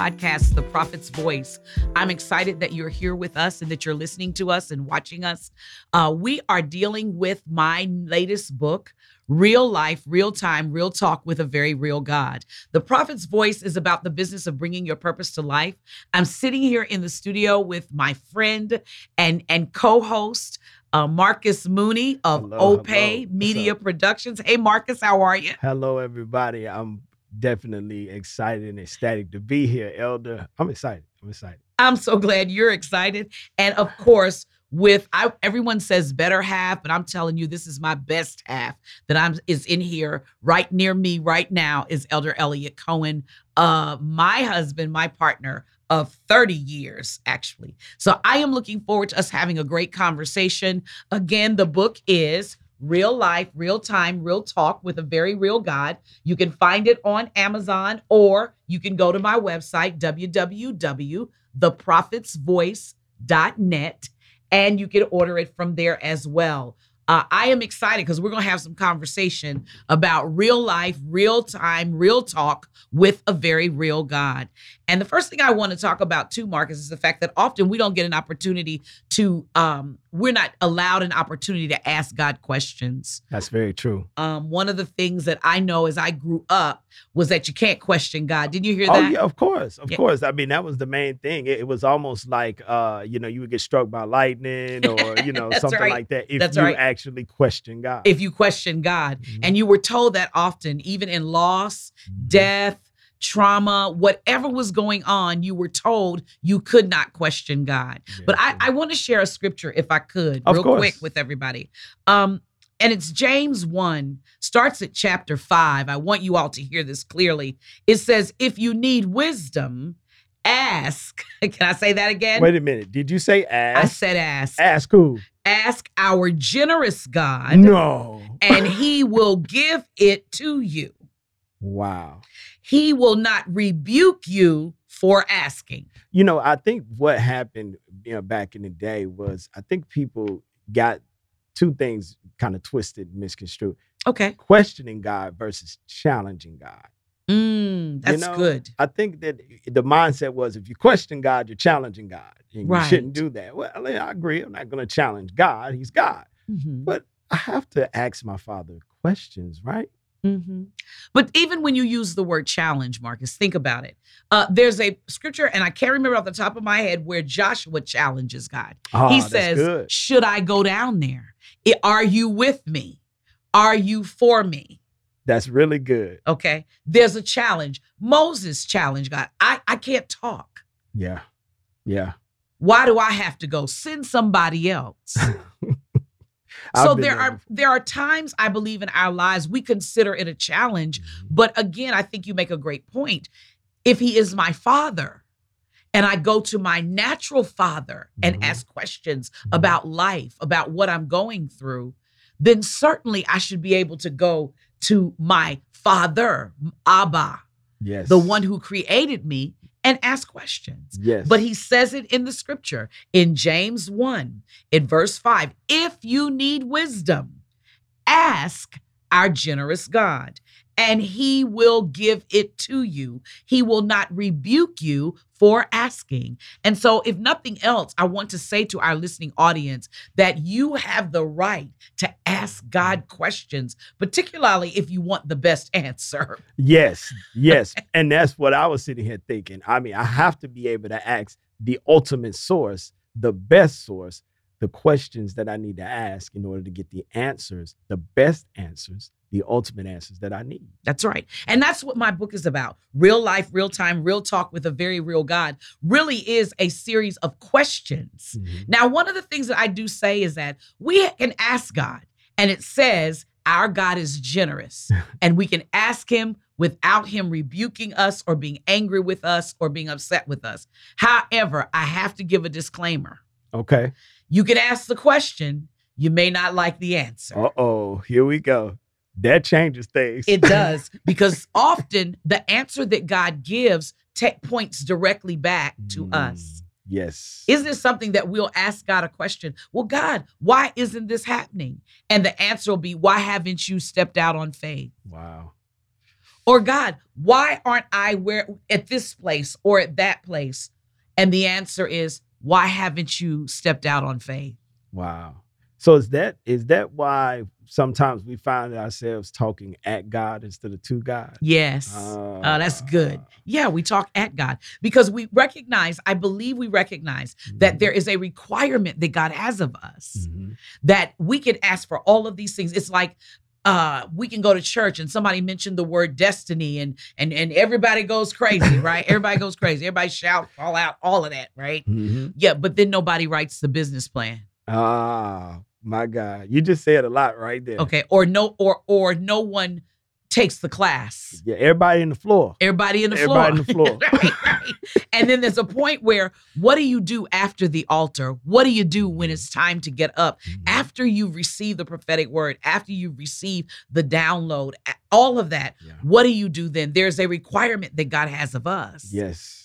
podcast, The Prophet's Voice. I'm excited that you're here with us and that you're listening to us and watching us. Uh, we are dealing with my latest book, Real Life, Real Time, Real Talk with a Very Real God. The Prophet's Voice is about the business of bringing your purpose to life. I'm sitting here in the studio with my friend and, and co host, uh, Marcus Moonie of Hello, Opay hello. Media? Productions. Hey, Marcus, how are you? Hello, everybody. I'm definitely excited and ecstatic to be here, Elder. I'm excited. I'm excited. I'm so glad you're excited. And of course, with I, everyone says better half, but I'm telling you, this is my best half that I'm is in here right near me right now is Elder Elliot Cohen, uh, my husband, my partner of 30 years, actually. So I am looking forward to us having a great conversation. Again, the book is Real Life, Real Time, Real Talk with a Very Real God. You can find it on Amazon or you can go to my website, www.theprophetsvoice.net, and you can order it from there as well. Uh, I am excited because we're going to have some conversation about real life, real time, real talk with a very real God. And the first thing I want to talk about too, Marcus, is the fact that often we don't get an opportunity to, um, we're not allowed an opportunity to ask God questions. That's very true. Um, one of the things that I know as I grew up was that you can't question God. Did you hear that? Oh yeah, of course, of Yeah. course. I mean, that was the main thing. It, it was almost like, uh, you know, you would get struck by lightning or you know something right. like that if That's you right. actually question God. If you question God. Mhm. And you were told that often, even in loss, Mhm. death, trauma, whatever was going on, you were told you could not question God. Very But I. I want to share a scripture if I could, real course. quick with everybody. Um, and it's James 1, starts at chapter 5. I want you all to hear this clearly. It says, If you need wisdom, ask. Can I say that again? Wait a minute. Did you say ask? I said ask. ask who? Ask our generous God, No. and he will give it to you. Wow. He will not rebuke you for asking. You know, I think what happened, you know, back in the day was I think people got two things kind of twisted, misconstrued. Okay. Questioning God versus challenging God. Mm, that's know, good. I think that the mindset was if you question God, you're challenging God. And you shouldn't do that. Well, I agree. I'm not going to challenge God. He's God. Mhm. But I have to ask my father questions, right? Hmm But even when you use the word challenge, Marcus, think about it. Uh, there's a scripture, and I can't remember off the top of my head where Joshua challenges God. Oh, he says, good. Should I go down there? Are you with me? Are you for me? That's really good. Okay. There's a challenge. Moses challenged God. I, I can't talk. Yeah. Yeah. Why do I have to go? Send somebody else. So there there are there are times I believe in our lives we consider it a challenge Mhm. But again, I think you make a great point. If he is my father, and I go to my natural father and Mhm. ask questions about life, about what I'm going through, then certainly I should be able to go to my father, Abba, Yes. the one who created me, and ask questions. Yes. But he says it in the scripture in James 1, in verse 5 if you need wisdom, ask our generous God, and he will give it to you. He will not rebuke you for asking. And so, if nothing else, I want to say to our listening audience that you have the right to ask God questions, particularly if you want the best answer. Yes, yes. and that's what I was sitting here thinking. I mean, I have to be able to ask the ultimate source, the best source, the questions that I need to ask in order to get the answers, the best answers, the ultimate answers that I need. That's right. And that's what my book is about. Real life, real time, real talk with a very real God really is a series of questions. Now, one of the things that I do say is that we can ask God, and it says our God is generous, and we can ask Him without Him rebuking us or being angry with us or being upset with us. However, I have to give a disclaimer. Okay. You can ask the question, you may not like the answer. Uh oh, here we go. That changes things. It does because often the answer that God gives ta- points directly back to us. Mm, Yes. Isn't it something that we'll ask God a question? Well, God, why isn't this happening? And the answer will be, why haven't you stepped out on faith? wow. Or God, why aren't I where at this place or at that place? And the answer is, why haven't you stepped out on faith? Wow. So is that is that why sometimes we find ourselves talking at God instead of to God? Yes. Uh, that's good. Yeah, we talk at God because we recognize, I believe we recognize mm-hmm. that there is a requirement that God has of us mm-hmm. that we can ask for all of these things. It's like uh we can go to church and somebody mentioned the word destiny and and and everybody goes crazy right everybody goes crazy everybody shout fall out all of that right mm-hmm. yeah but then nobody writes the business plan ah my God, you just said a lot right there. Okay, or no, or or no one takes the class. Yeah, everybody in the floor. Everybody in the everybody floor. Everybody in the floor. right, right. And then there's a point where what do you do after the altar? What do you do when it's time to get up? Mm-hmm. After you receive the prophetic word, after you receive the download, all of that, yeah. what do you do then? There's a requirement that God has of us. Yes.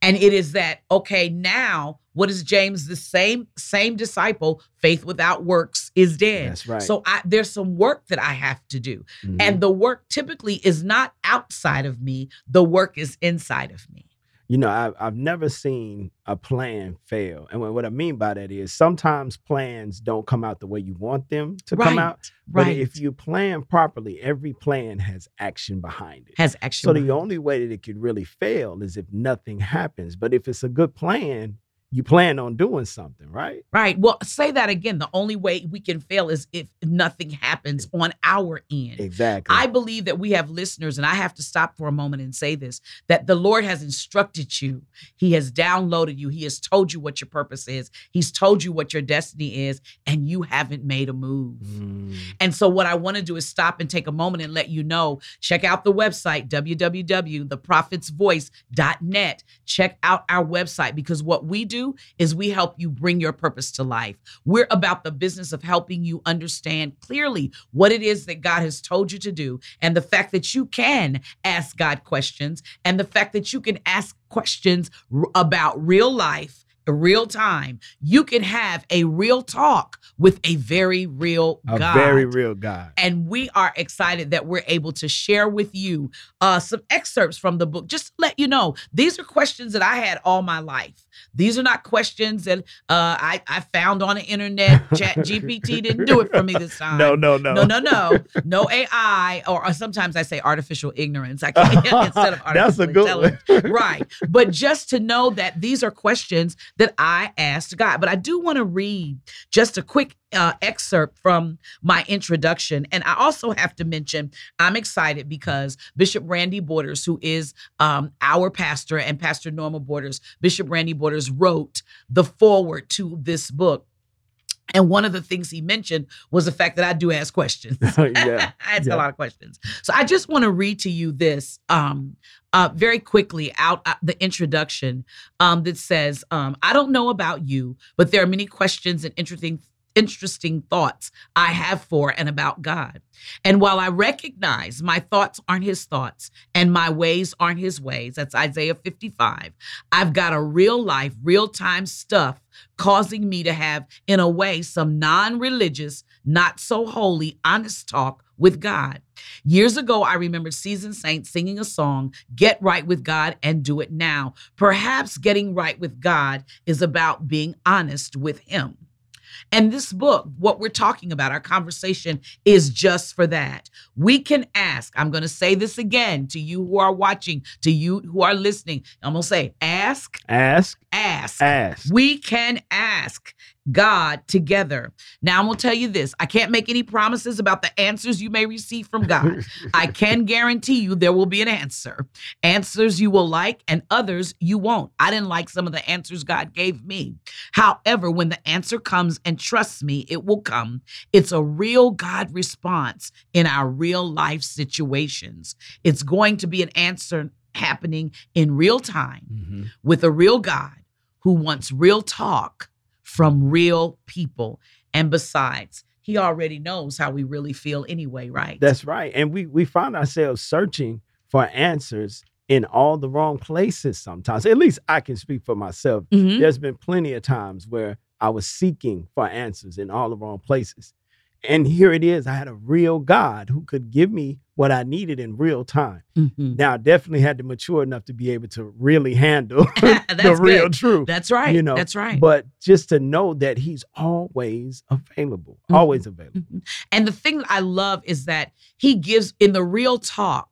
And it is that, okay, now what is James? The same, same disciple, faith without works is dead. That's right. So I, there's some work that I have to do. Mm-hmm. And the work typically is not outside of me, the work is inside of me you know, I've, I've never seen a plan fail. And what I mean by that is sometimes plans don't come out the way you want them to right, come out. But right. if you plan properly, every plan has action behind it. Has action. So the only way that it could really fail is if nothing happens. But if it's a good plan, you plan on doing something, right? Right. Well, say that again. The only way we can fail is if nothing happens on our end. Exactly. I believe that we have listeners, and I have to stop for a moment and say this that the Lord has instructed you, He has downloaded you, He has told you what your purpose is, He's told you what your destiny is, and you haven't made a move. Mm. And so, what I want to do is stop and take a moment and let you know check out the website, www.theprophetsvoice.net. Check out our website because what we do do is we help you bring your purpose to life. We're about the business of helping you understand clearly what it is that God has told you to do and the fact that you can ask God questions and the fact that you can ask questions about real life real time, you can have a real talk with a very real a God. very real God. And we are excited that we're able to share with you uh, some excerpts from the book. Just to let you know, these are questions that I had all my life. These are not questions that uh, I, I found on the internet. Chat GPT didn't do it for me this time. No, no, no. No, no, no. No AI, or, or sometimes I say artificial ignorance. I can't instead of artificial That's a good one. right. But just to know that these are questions that I asked God. But I do want to read just a quick uh, excerpt from my introduction. And I also have to mention, I'm excited because Bishop Randy Borders, who is um, our pastor and Pastor Norma Borders, Bishop Randy Borders wrote the foreword to this book. And one of the things he mentioned was the fact that I do ask questions. yeah. I ask yeah. a lot of questions. So I just want to read to you this um, uh, very quickly out uh, the introduction um, that says, um, I don't know about you, but there are many questions and interesting interesting thoughts I have for and about God. And while I recognize my thoughts aren't his thoughts and my ways aren't his ways, that's Isaiah 55, I've got a real life, real time stuff causing me to have, in a way, some non religious, not so holy, honest talk with God. Years ago, I remember seasoned saints singing a song, Get Right with God and Do It Now. Perhaps getting right with God is about being honest with Him. And this book, what we're talking about, our conversation is just for that. We can ask, I'm going to say this again to you who are watching, to you who are listening. I'm going to say, ask, ask, ask, ask. We can ask. God together. Now, I'm going to tell you this I can't make any promises about the answers you may receive from God. I can guarantee you there will be an answer. Answers you will like, and others you won't. I didn't like some of the answers God gave me. However, when the answer comes, and trust me, it will come, it's a real God response in our real life situations. It's going to be an answer happening in real time mm-hmm. with a real God who wants real talk from real people. And besides, he already knows how we really feel anyway, right? That's right. And we we find ourselves searching for answers in all the wrong places sometimes. At least I can speak for myself. Mm-hmm. There's been plenty of times where I was seeking for answers in all the wrong places. And here it is. I had a real God who could give me what I needed in real time. Mhm. Now, I definitely had to mature enough to be able to really handle the real good. truth. That's right. you know, That's right. But just to know that he's always available, Mhm. always available. Mhm. And the thing that I love is that he gives in the real talk,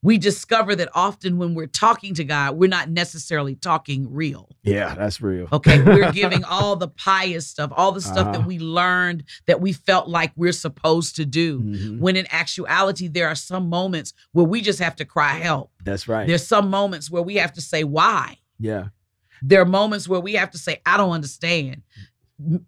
we discover that often when we're talking to God, we're not necessarily talking real. Yeah, that's real. Okay. We're giving all the pious stuff, all the stuff that Uh-huh. we learned that we felt like we're supposed to do. Mhm. When in actuality, there are some moments where we just have to cry help. That's right. There's some moments where we have to say, why? yeah, There are moments where we have to say, I don't understand.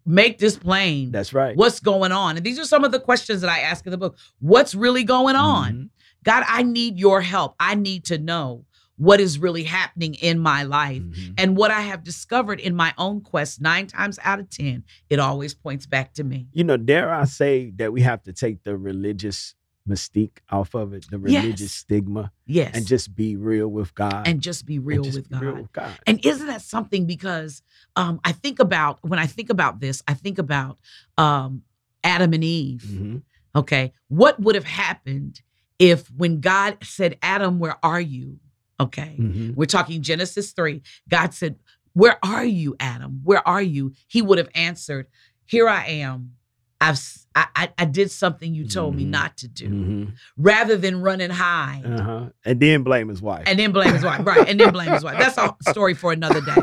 Make this plain. that's right. What's going on? And these are some of the questions that I ask in the book. What's really going on? Mhm. God, I need your help. I need to know what is really happening in my life. Mhm. And what I have discovered in my own quest, nine times out of 10, it always points back to me. You know, dare I say that we have to take the religious mystique off of it, the religious Yes. stigma, Yes. and just be real with God. and just be real just with be real God. with God. And isn't that something? Because um, I think about when I think about this, I think about um, Adam and Eve. Mhm. Okay. What would have happened if when God said, Adam, where are you? Okay. Mhm. We're talking Genesis 3. God said, Where are you, Adam? Where are you? He would have answered, Here I am. I've I, I, I did something you told me Mhm. not to do, Mhm. rather than running high Uh-huh. And then blame his wife. and then blame his wife. Right. And then blame his wife. That's a story for another day.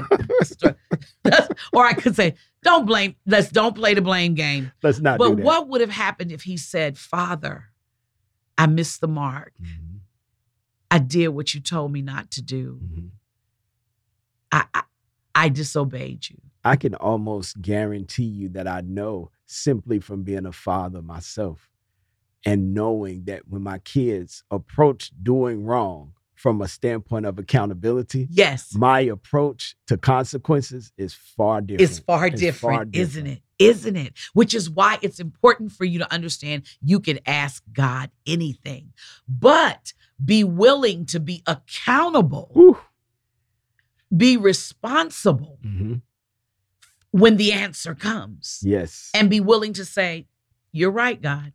Or I could say, don't blame, let's don't play the blame game. Let's not But do that. what would have happened if he said, Father, I missed the mark. Mhm. I did what you told me not to do. Mhm. I, I, I disobeyed you. I can almost guarantee you that I know simply from being a father myself and knowing that when my kids approach doing wrong from a standpoint of accountability, Yes. my approach to consequences is far different. It's far It's different, far isn't it? Isn't it? Which is why it's important for you to understand you can ask God anything, but be willing to be accountable, Whew. be responsible Mhm. when the answer comes, Yes. and be willing to say, You're right, God.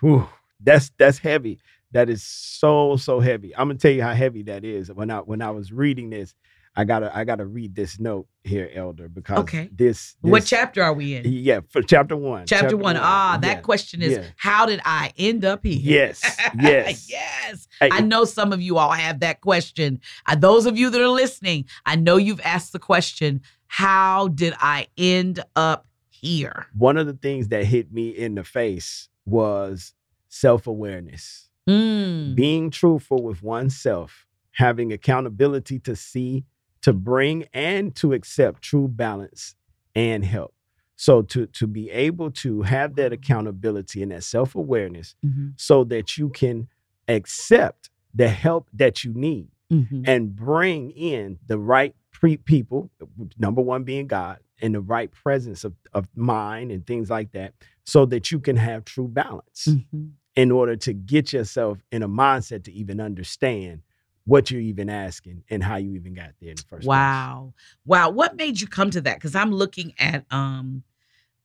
Whew. That's that's heavy. That is so so heavy. I'm gonna tell you how heavy that is. When I when I was reading this, I gotta I gotta read this note here, Elder, because Okay. this, What chapter are we in? Yeah, for chapter one. Chapter, one. Ah, that yeah. question is yeah. how did I end up here? Yes, yes. yes. Hey, I know some of you all have that question. Uh, those of you that are listening, I know you've asked the question, how did I end up here? one of the things that hit me in the face was self-awareness. Mm. Being truthful with oneself, having accountability to see, to bring, and to accept true balance and help. So to to be able to have that accountability and that self-awareness Mhm. so that you can accept the help that you need Mhm. and bring in the right pre- people, number one being God, and the right presence of, of mind and things like that, so that you can have true balance Mhm. In order to get yourself in a mindset to even understand what you're even asking and how you even got there in the first place. Wow. Wow. What made you come to that? Because I'm looking at um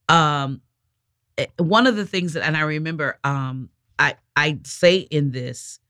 um eh, one of the things that and I remember um I I say in this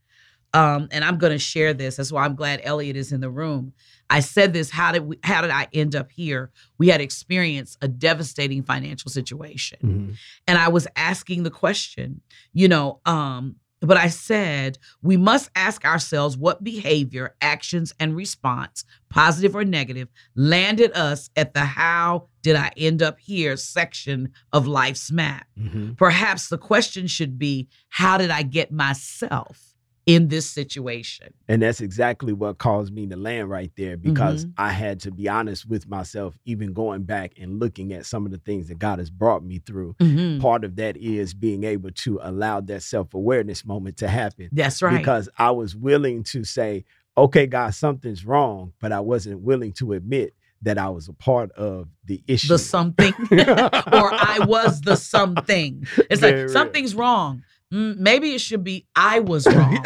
um and I'm gonna share this. That's why I'm glad Elliot is in the room. I said this, how did we how did I end up here? We had experienced a devastating financial situation Mhm. and I was asking the question, you know, um, but I said we must ask ourselves what behavior, actions, and response, positive or negative, landed us at the how did I end up here section of life's map. Mhm. Perhaps the question should be how did I get myself in this situation? And that's exactly what caused me to land right there because Mhm. I had to be honest with myself, even going back and looking at some of the things that God has brought me through. Mhm. Part of that is being able to allow that self awareness moment to happen. That's right. Because I was willing to say, okay, God, something's wrong, but I wasn't willing to admit that I was a part of the issue. the something or I was the something. It's Very like real. something's wrong. Mm, maybe it should be I was wrong.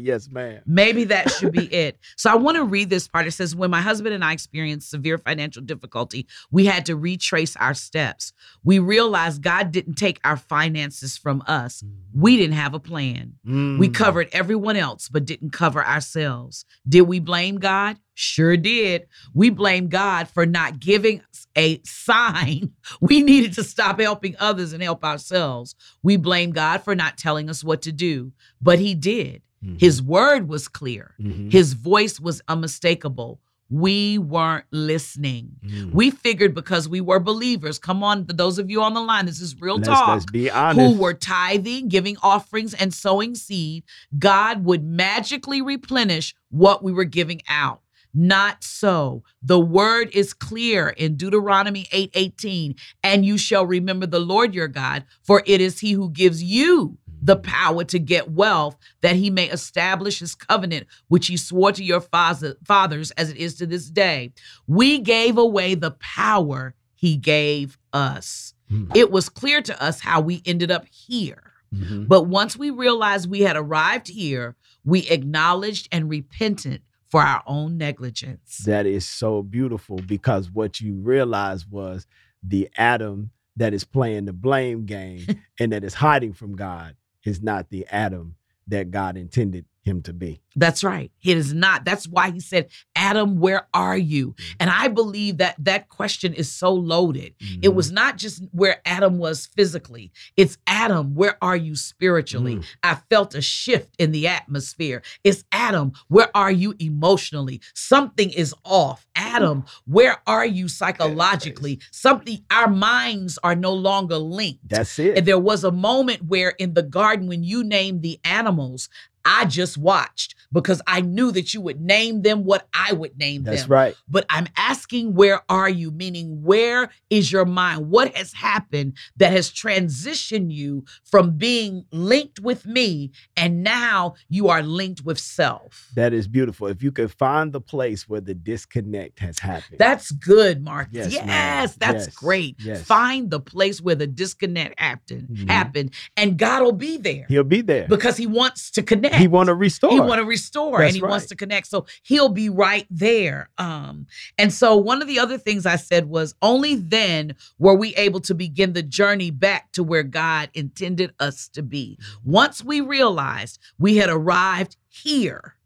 yes, ma'am. Maybe that should be it. So I want to read this part. It says, When my husband and I experienced severe financial difficulty, we had to retrace our steps. We realized God didn't take our finances from us. We didn't have a plan. We Mm. covered everyone else, but didn't cover ourselves. Did we blame God? Sure did. We blame God for not giving us a sign we needed to stop helping others and help ourselves. We blame God for not telling us what to do, but He did. Mhm. His word was clear, Mhm. His voice was unmistakable. We weren't listening. Mhm. We figured because we were believers, come on, those of you on the line, this is real let's, talk let's be honest. who were tithing, giving offerings, and sowing seed, God would magically replenish what we were giving out. Not so. The word is clear in Deuteronomy 8 18. And you shall remember the Lord your God, for it is he who gives you the power to get wealth, that he may establish his covenant, which he swore to your fathers as it is to this day. We gave away the power he gave us. Mhm. It was clear to us how we ended up here. Mhm. But once we realized we had arrived here, we acknowledged and repented for our own negligence. That is so beautiful because what you realized was the Adam that is playing the blame game and that is hiding from God is not the Adam that God intended him to be. That's right. It is not. That's why he said, Adam, where are you? Mhm. And I believe that that question is so loaded. It Mhm. was not just where Adam was physically, it's Adam, where are you spiritually? Mhm. I felt a shift in the atmosphere. It's Adam, where are you emotionally? Something is off. Adam, where are you psychologically? Something, our minds are no longer linked. That's it. And there was a moment where in the garden, when you named the animals, I just watched because I knew that you would name them what I would name That's them. That's right. But I'm asking, where are you? Meaning, where is your mind? What has happened that has transitioned you from being linked with me and now you are linked with self? That is beautiful. If you could find the place where the disconnect has happened. That's good, Mark. Yes, Yes, that's Yes, great. yes. Find the place where the disconnect happened, Mhm. happened, and God will be there He'll be there. because He wants to connect. He want to restore. He want to restore That's and he wants to connect. So he'll be right there. Um, and so one of the other things I said was only then were we able to begin the journey back to where God intended us to be. Once we realized we had arrived here.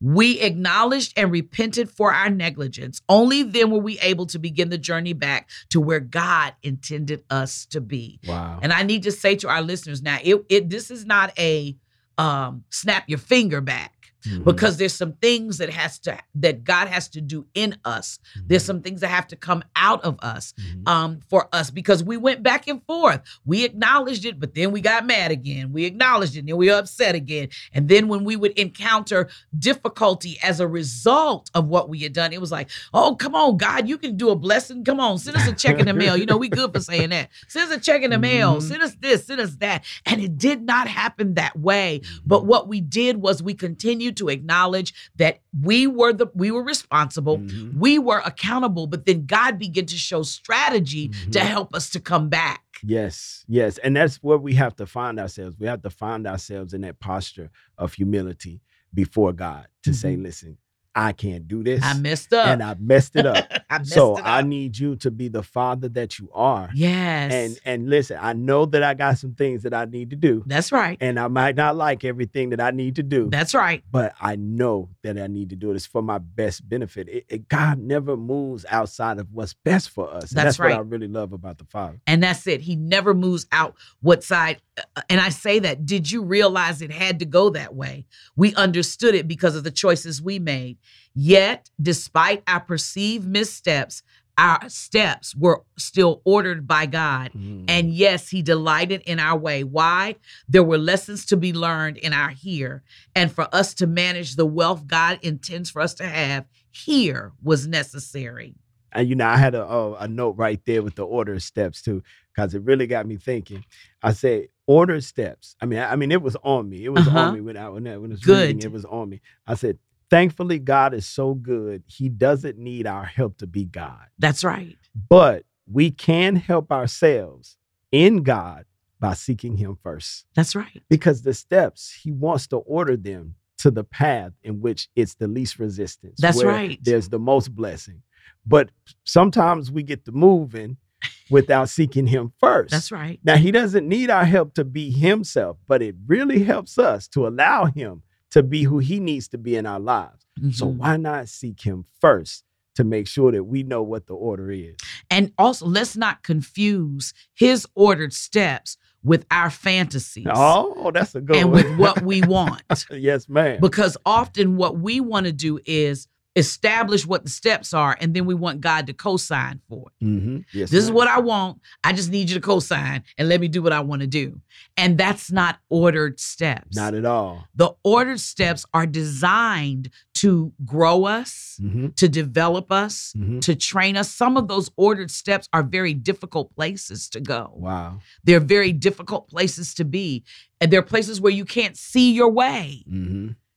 We acknowledged and repented for our negligence. Only then were we able to begin the journey back to where God intended us to be. wow. And I need to say to our listeners now, it, it this is not a um, snap your finger back Mhm. because there's some things that has to that God has to do in us. There's some things that have to come out of us Mhm. um, for us because we went back and forth. We acknowledged it, but then we got mad again. We acknowledged it, and then we were upset again. And then when we would encounter difficulty as a result of what we had done, it was like, oh, come on, God, you can do a blessing. Come on, send us a check in the mail. You know, we good for saying that. Send us a check in the mail. Mhm. Send us this, send us that. And it did not happen that way. But what we did was we continued to acknowledge that we were the we were responsible. Mhm. We were accountable, but then God began to show strategy to Mhm. help us to come back. Yes, yes. And that's where we have to find ourselves. We have to find ourselves in that posture of humility before God to say, listen, I can't do this. I messed up. and I messed it up. I messed so it I need you to be the father that you are. yes. And and listen, I know that I got some things that I need to do. that's right. And I might not like everything that I need to do. That's right. but I know that I need to do it. It's for my best benefit. It, it- God never moves outside of what's best for us. That's that's what I really love about the Father. And that's it. He never moves out what side. uh, And I say that, did you realize it had to go that way? We understood it because of the choices we made. Yet, despite our perceived missteps, our steps were still ordered by God. Mm. And yes, he delighted in our way. Why? There were lessons to be learned in our here. And for us to manage the wealth God intends for us to have, here was necessary. and you know, I had a, a a note right there with the order of steps too, because it really got me thinking. I said order of steps. I mean, I, I mean, it was on me. It was Uh-huh. on me when I when I, when I was Good. reading. It was on me. I said, thankfully, God is so good. He doesn't need our help to be God, That's right. but we can help ourselves in God by seeking him first. That's right. Because the steps, he wants to order them to the path in which it's the least resistance. That's where right. There's the most blessing. But sometimes we get to moving without seeking him first. That's right. Now, he doesn't need our help to be himself, but it really helps us to allow him to be who he needs to be in our lives. So, Mhm. why not seek him first to make sure that we know what the order is? And also, let's not confuse his ordered steps with our fantasies Oh, that's a good and one. with what we want. yes, ma'am. because often what we want to do is establish what the steps are and then we want God to co-sign for it. hmm Yes, This is what I want. I just need you to co-sign and let me do what I want to do. And that's not ordered steps. Not at all. the ordered steps are designed to grow us, hmm to develop us, hmm to train us. Some of those ordered steps are very difficult places to go. Wow. They're very difficult places to be. And they're places where you can't see your way.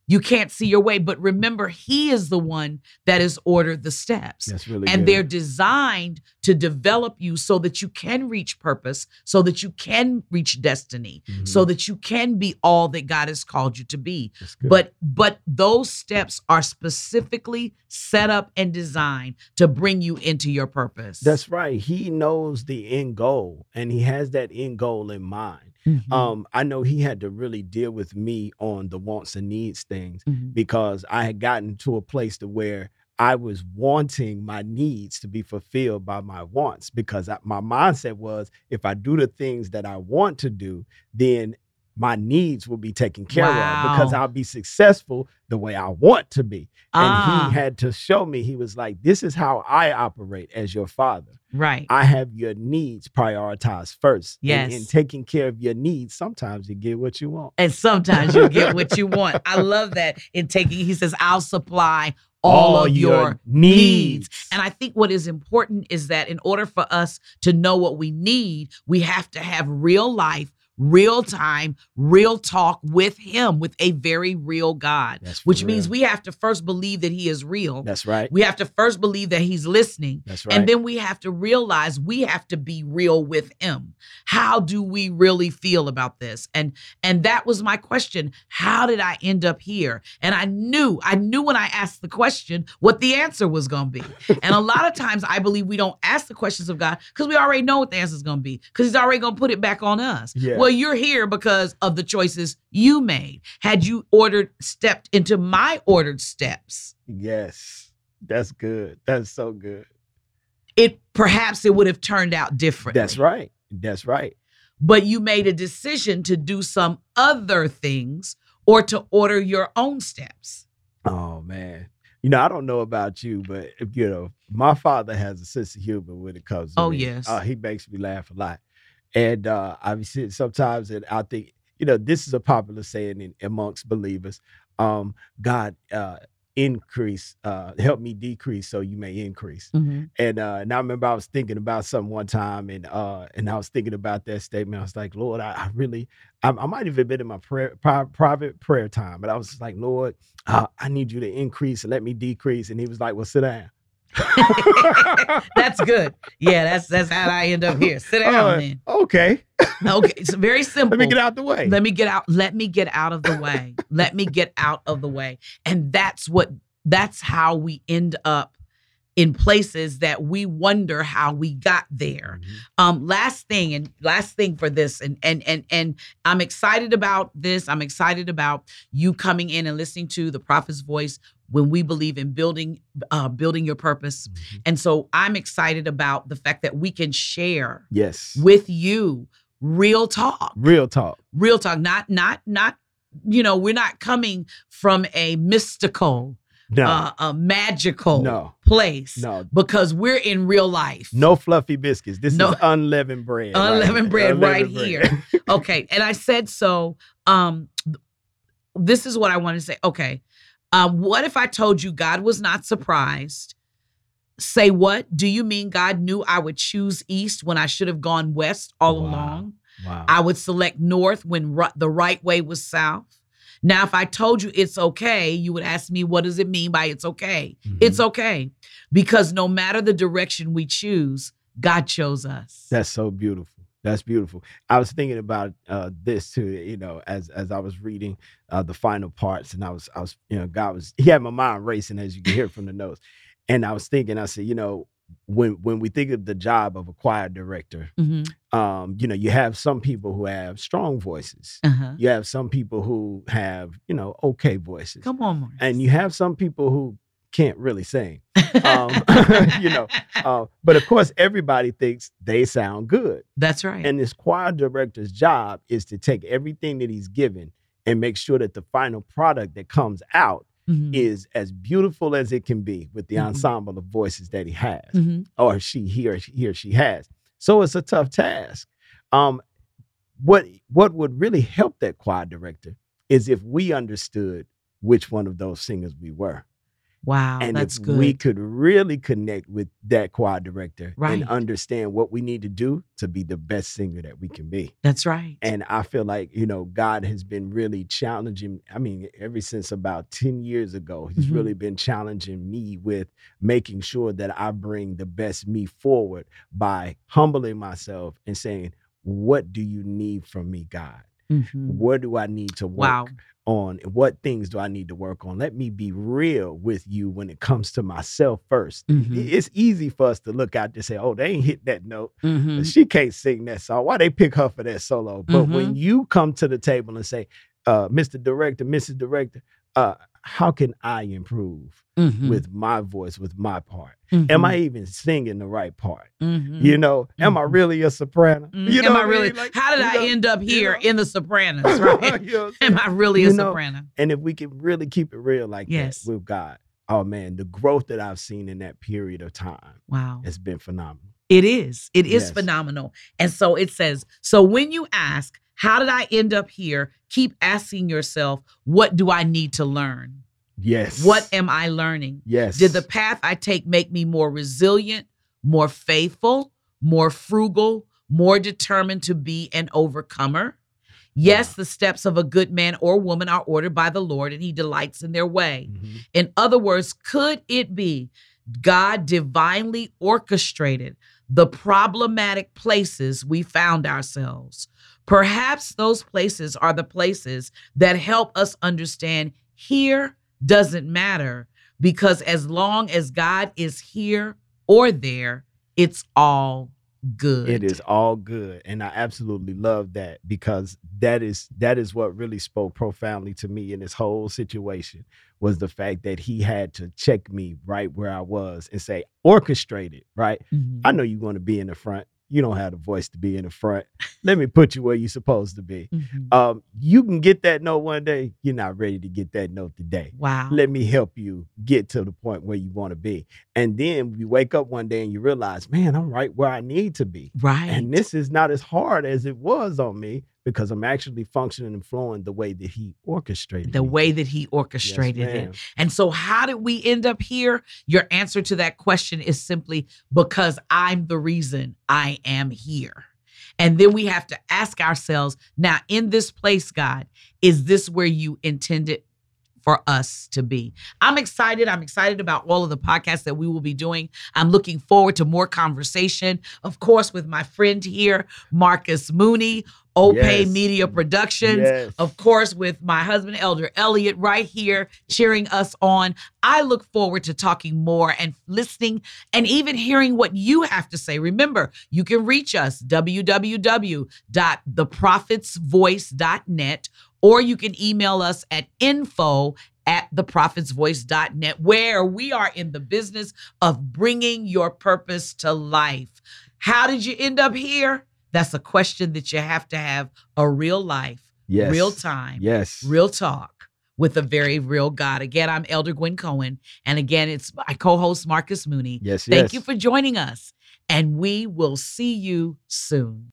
You can't see your way. But remember, He is the one that has ordered the steps. That's really and good. they're designed to develop you so that you can reach purpose, so that you can reach destiny, Mhm. so that you can be all that God has called you to be. But but those steps are specifically set up and designed to bring you into your purpose. that's right. He knows the end goal, and he has that end goal in mind. Mhm. Um, I know he had to really deal with me on the wants and needs things Mhm. because I had gotten to a place to where I was wanting my needs to be fulfilled by my wants because I, my mindset was if I do the things that I want to do, then my needs will be taken care of because I'll be successful the way I want to be. And Ah. he had to show me, he was like, This is how I operate as your father. right. I have your needs prioritized first. Yes. And in taking care of your needs, sometimes you get what you want. and sometimes you get what you want. I love that in taking, he says, I'll supply all, of your, needs. And I think what is important is that in order for us to know what we need, we have to have real life, real time, real talk with Him, with a very real God, which means we have to first believe that He is real. That's right. We have to first believe that He's listening. That's right. And then we have to realize we have to be real with him. How do we really feel about this? And and that was my question. How did I end up here? And I knew, I knew when I asked the question what the answer was going to be. And a lot of times I believe we don't ask the questions of God because we already know what the answer is going to be because he's already going to put it back on us. Yeah. Well, you're here because of the choices you made. Had you ordered stepped into my ordered steps, yes. That's good. That's so good. it perhaps it would have turned out different. That's right. That's right. but you made a decision to do some other things or to order your own steps. Oh man. You know, I don't know about you, but you know, my father has a sense of humor when it comes to Oh, me. yes. Uh, he makes me laugh a lot. And uh obviously sometimes and I think, you know, this is a popular saying in, amongst believers. Um, God uh increase, uh, help me decrease so you may increase. And uh, and I remember I was thinking about something one time, and uh, and I was thinking about that statement. I was like, Lord, I, I really, I, I might have been in my prayer, pri- private prayer time, but I was like, Lord, uh, I need you to increase and let me decrease. And He was like, Well, sit down. That's good. Yeah, that's that's how I end up here. Sit down Uh, then. Okay, Okay, it's very simple. let me get out the way. Let me get out. Let me get out of the way. Let me get out of the way. And that's what that's how we end up in places that we wonder how we got there. Mhm. Um last thing and last thing for this and and and and I'm excited about this. I'm excited about you coming in and listening to the prophet's voice when we believe in building uh building your purpose. Mhm. And so I'm excited about the fact that we can share Yes, with you real talk real talk. real talk not not not you know we're not coming from a mystical No, uh, a magical no, place no, because we're in real life no fluffy biscuits. This No. is unleavened bread. Unleavened here. bread right Unleavened here. okay and i said so um this is what i want to say okay um what if i told you god was not surprised say what do you mean god knew i would choose east when i should have gone west all Wow. along wow. I would select north when ri- the right way was south. Now, if I told you it's okay, you would ask me, what does it mean by it's okay? Mhm. It's okay. Because no matter the direction we choose, God chose us. That's so beautiful. That's beautiful. I was thinking about uh, this too. You know, as as I was reading uh, the final parts, and I was I was you know God was he had my mind racing as you can hear from the notes, and I was thinking I said you know when when we think of the job of a choir director, Mm-hmm. um, you know you have some people who have strong voices, Uh-huh. you have some people who have you know okay voices, Come on, Marcus. and you have some people who can't really sing. um, you know, uh, but of course everybody thinks they sound good. That's right. And this choir director's job is to take everything that he's given and make sure that the final product that comes out Mhm. is as beautiful as it can be with the Mhm. ensemble of voices that he has Mhm. or she he or he or she has. So it's a tough task. Um, what what would really help that choir director is if we understood which one of those singers we were. Wow, and that's if good. we could really connect with that choir director Right. and understand what we need to do to be the best singer that we can be. that's right. And I feel like, you know, God has been really challenging. I mean, ever since about 10 years ago, He's Mhm. really been challenging me with making sure that I bring the best me forward by humbling myself and saying, What do you need from me, God? Mhm. Where do I need to work Wow. On? What things do I need to work on? Let me be real with you when it comes to myself 1st Mhm. It's easy for us to look out and say, Oh, they ain't hit that note Mhm. she can't sing that song. Why they pick her for that solo? But when you come to the table and say, uh, Mr. Director, Mrs. Director, uh, how can I improve Mhm. with my voice, with my part? Am Mhm. I even singing the right part? Mhm. You know, am I Mhm. really a soprano? Mm, You know Am I really? mean? Like, how did I know, end up you here know? in The Sopranos? Right? You know I'm I really a soprano? and if we can really keep it real like Yes. that with God, oh man, the growth that I've seen in that period of time Wow. has been phenomenal. It is. It is Yes. phenomenal. And so it says, so when you ask, how did I end up here? Keep asking yourself, what do I need to learn? Yes. What am I learning? Yes. Did the path I take make me more resilient, more faithful, more frugal, more determined to be an overcomer? Yes, Wow. the steps of a good man or woman are ordered by the Lord and he delights in their way. Mhm. In other words, could it be God divinely orchestrated the problematic places we found ourselves? Perhaps those places are the places that help us understand here doesn't matter because as long as God is here or there, it's all good. It is all good, and I absolutely love that because that is that is what really spoke profoundly to me in this whole situation was the fact that he had to check me right where I was and say orchestrated right. Mhm. I know you're going to be in the front. You don't have the voice to be in the front. Let me put you where you're supposed to be. Mhm. Um, you can get that note one day. You're not ready to get that note today. Wow. Let me help you get to the point where you want to be. And then you wake up one day and you realize, man, I'm right where I need to be. right. And this is not as hard as it was on me because I'm actually functioning and flowing the way that he orchestrated. It. The me way that he Yes, orchestrated it. And so, how did we end up here? Your answer to that question is simply because I'm the reason I am here. And then we have to ask ourselves now, in this place, God, is this where you intended for us to be? I'm excited. I'm excited about all of the podcasts that we will be doing. I'm looking forward to more conversation, of course, with my friend here, Marcus Moonie, Opay Yes. Media Productions Yes. of course, with my husband, Elder Elliott, right here cheering us on. I look forward to talking more and listening and even hearing what you have to say. Remember, you can reach us www.theprophet'svoice.net or you can email us at info at theprophet'svoice.net where we are in the business of bringing your purpose to life. How did you end up here? That's a question that you have to have a real life, yes. real time, yes, real talk with a very real God. Again, I'm Elder Gwen Cohen, and again, it's my co-host Marcus Moonie. Yes, thank yes. you for joining us, and we will see you soon.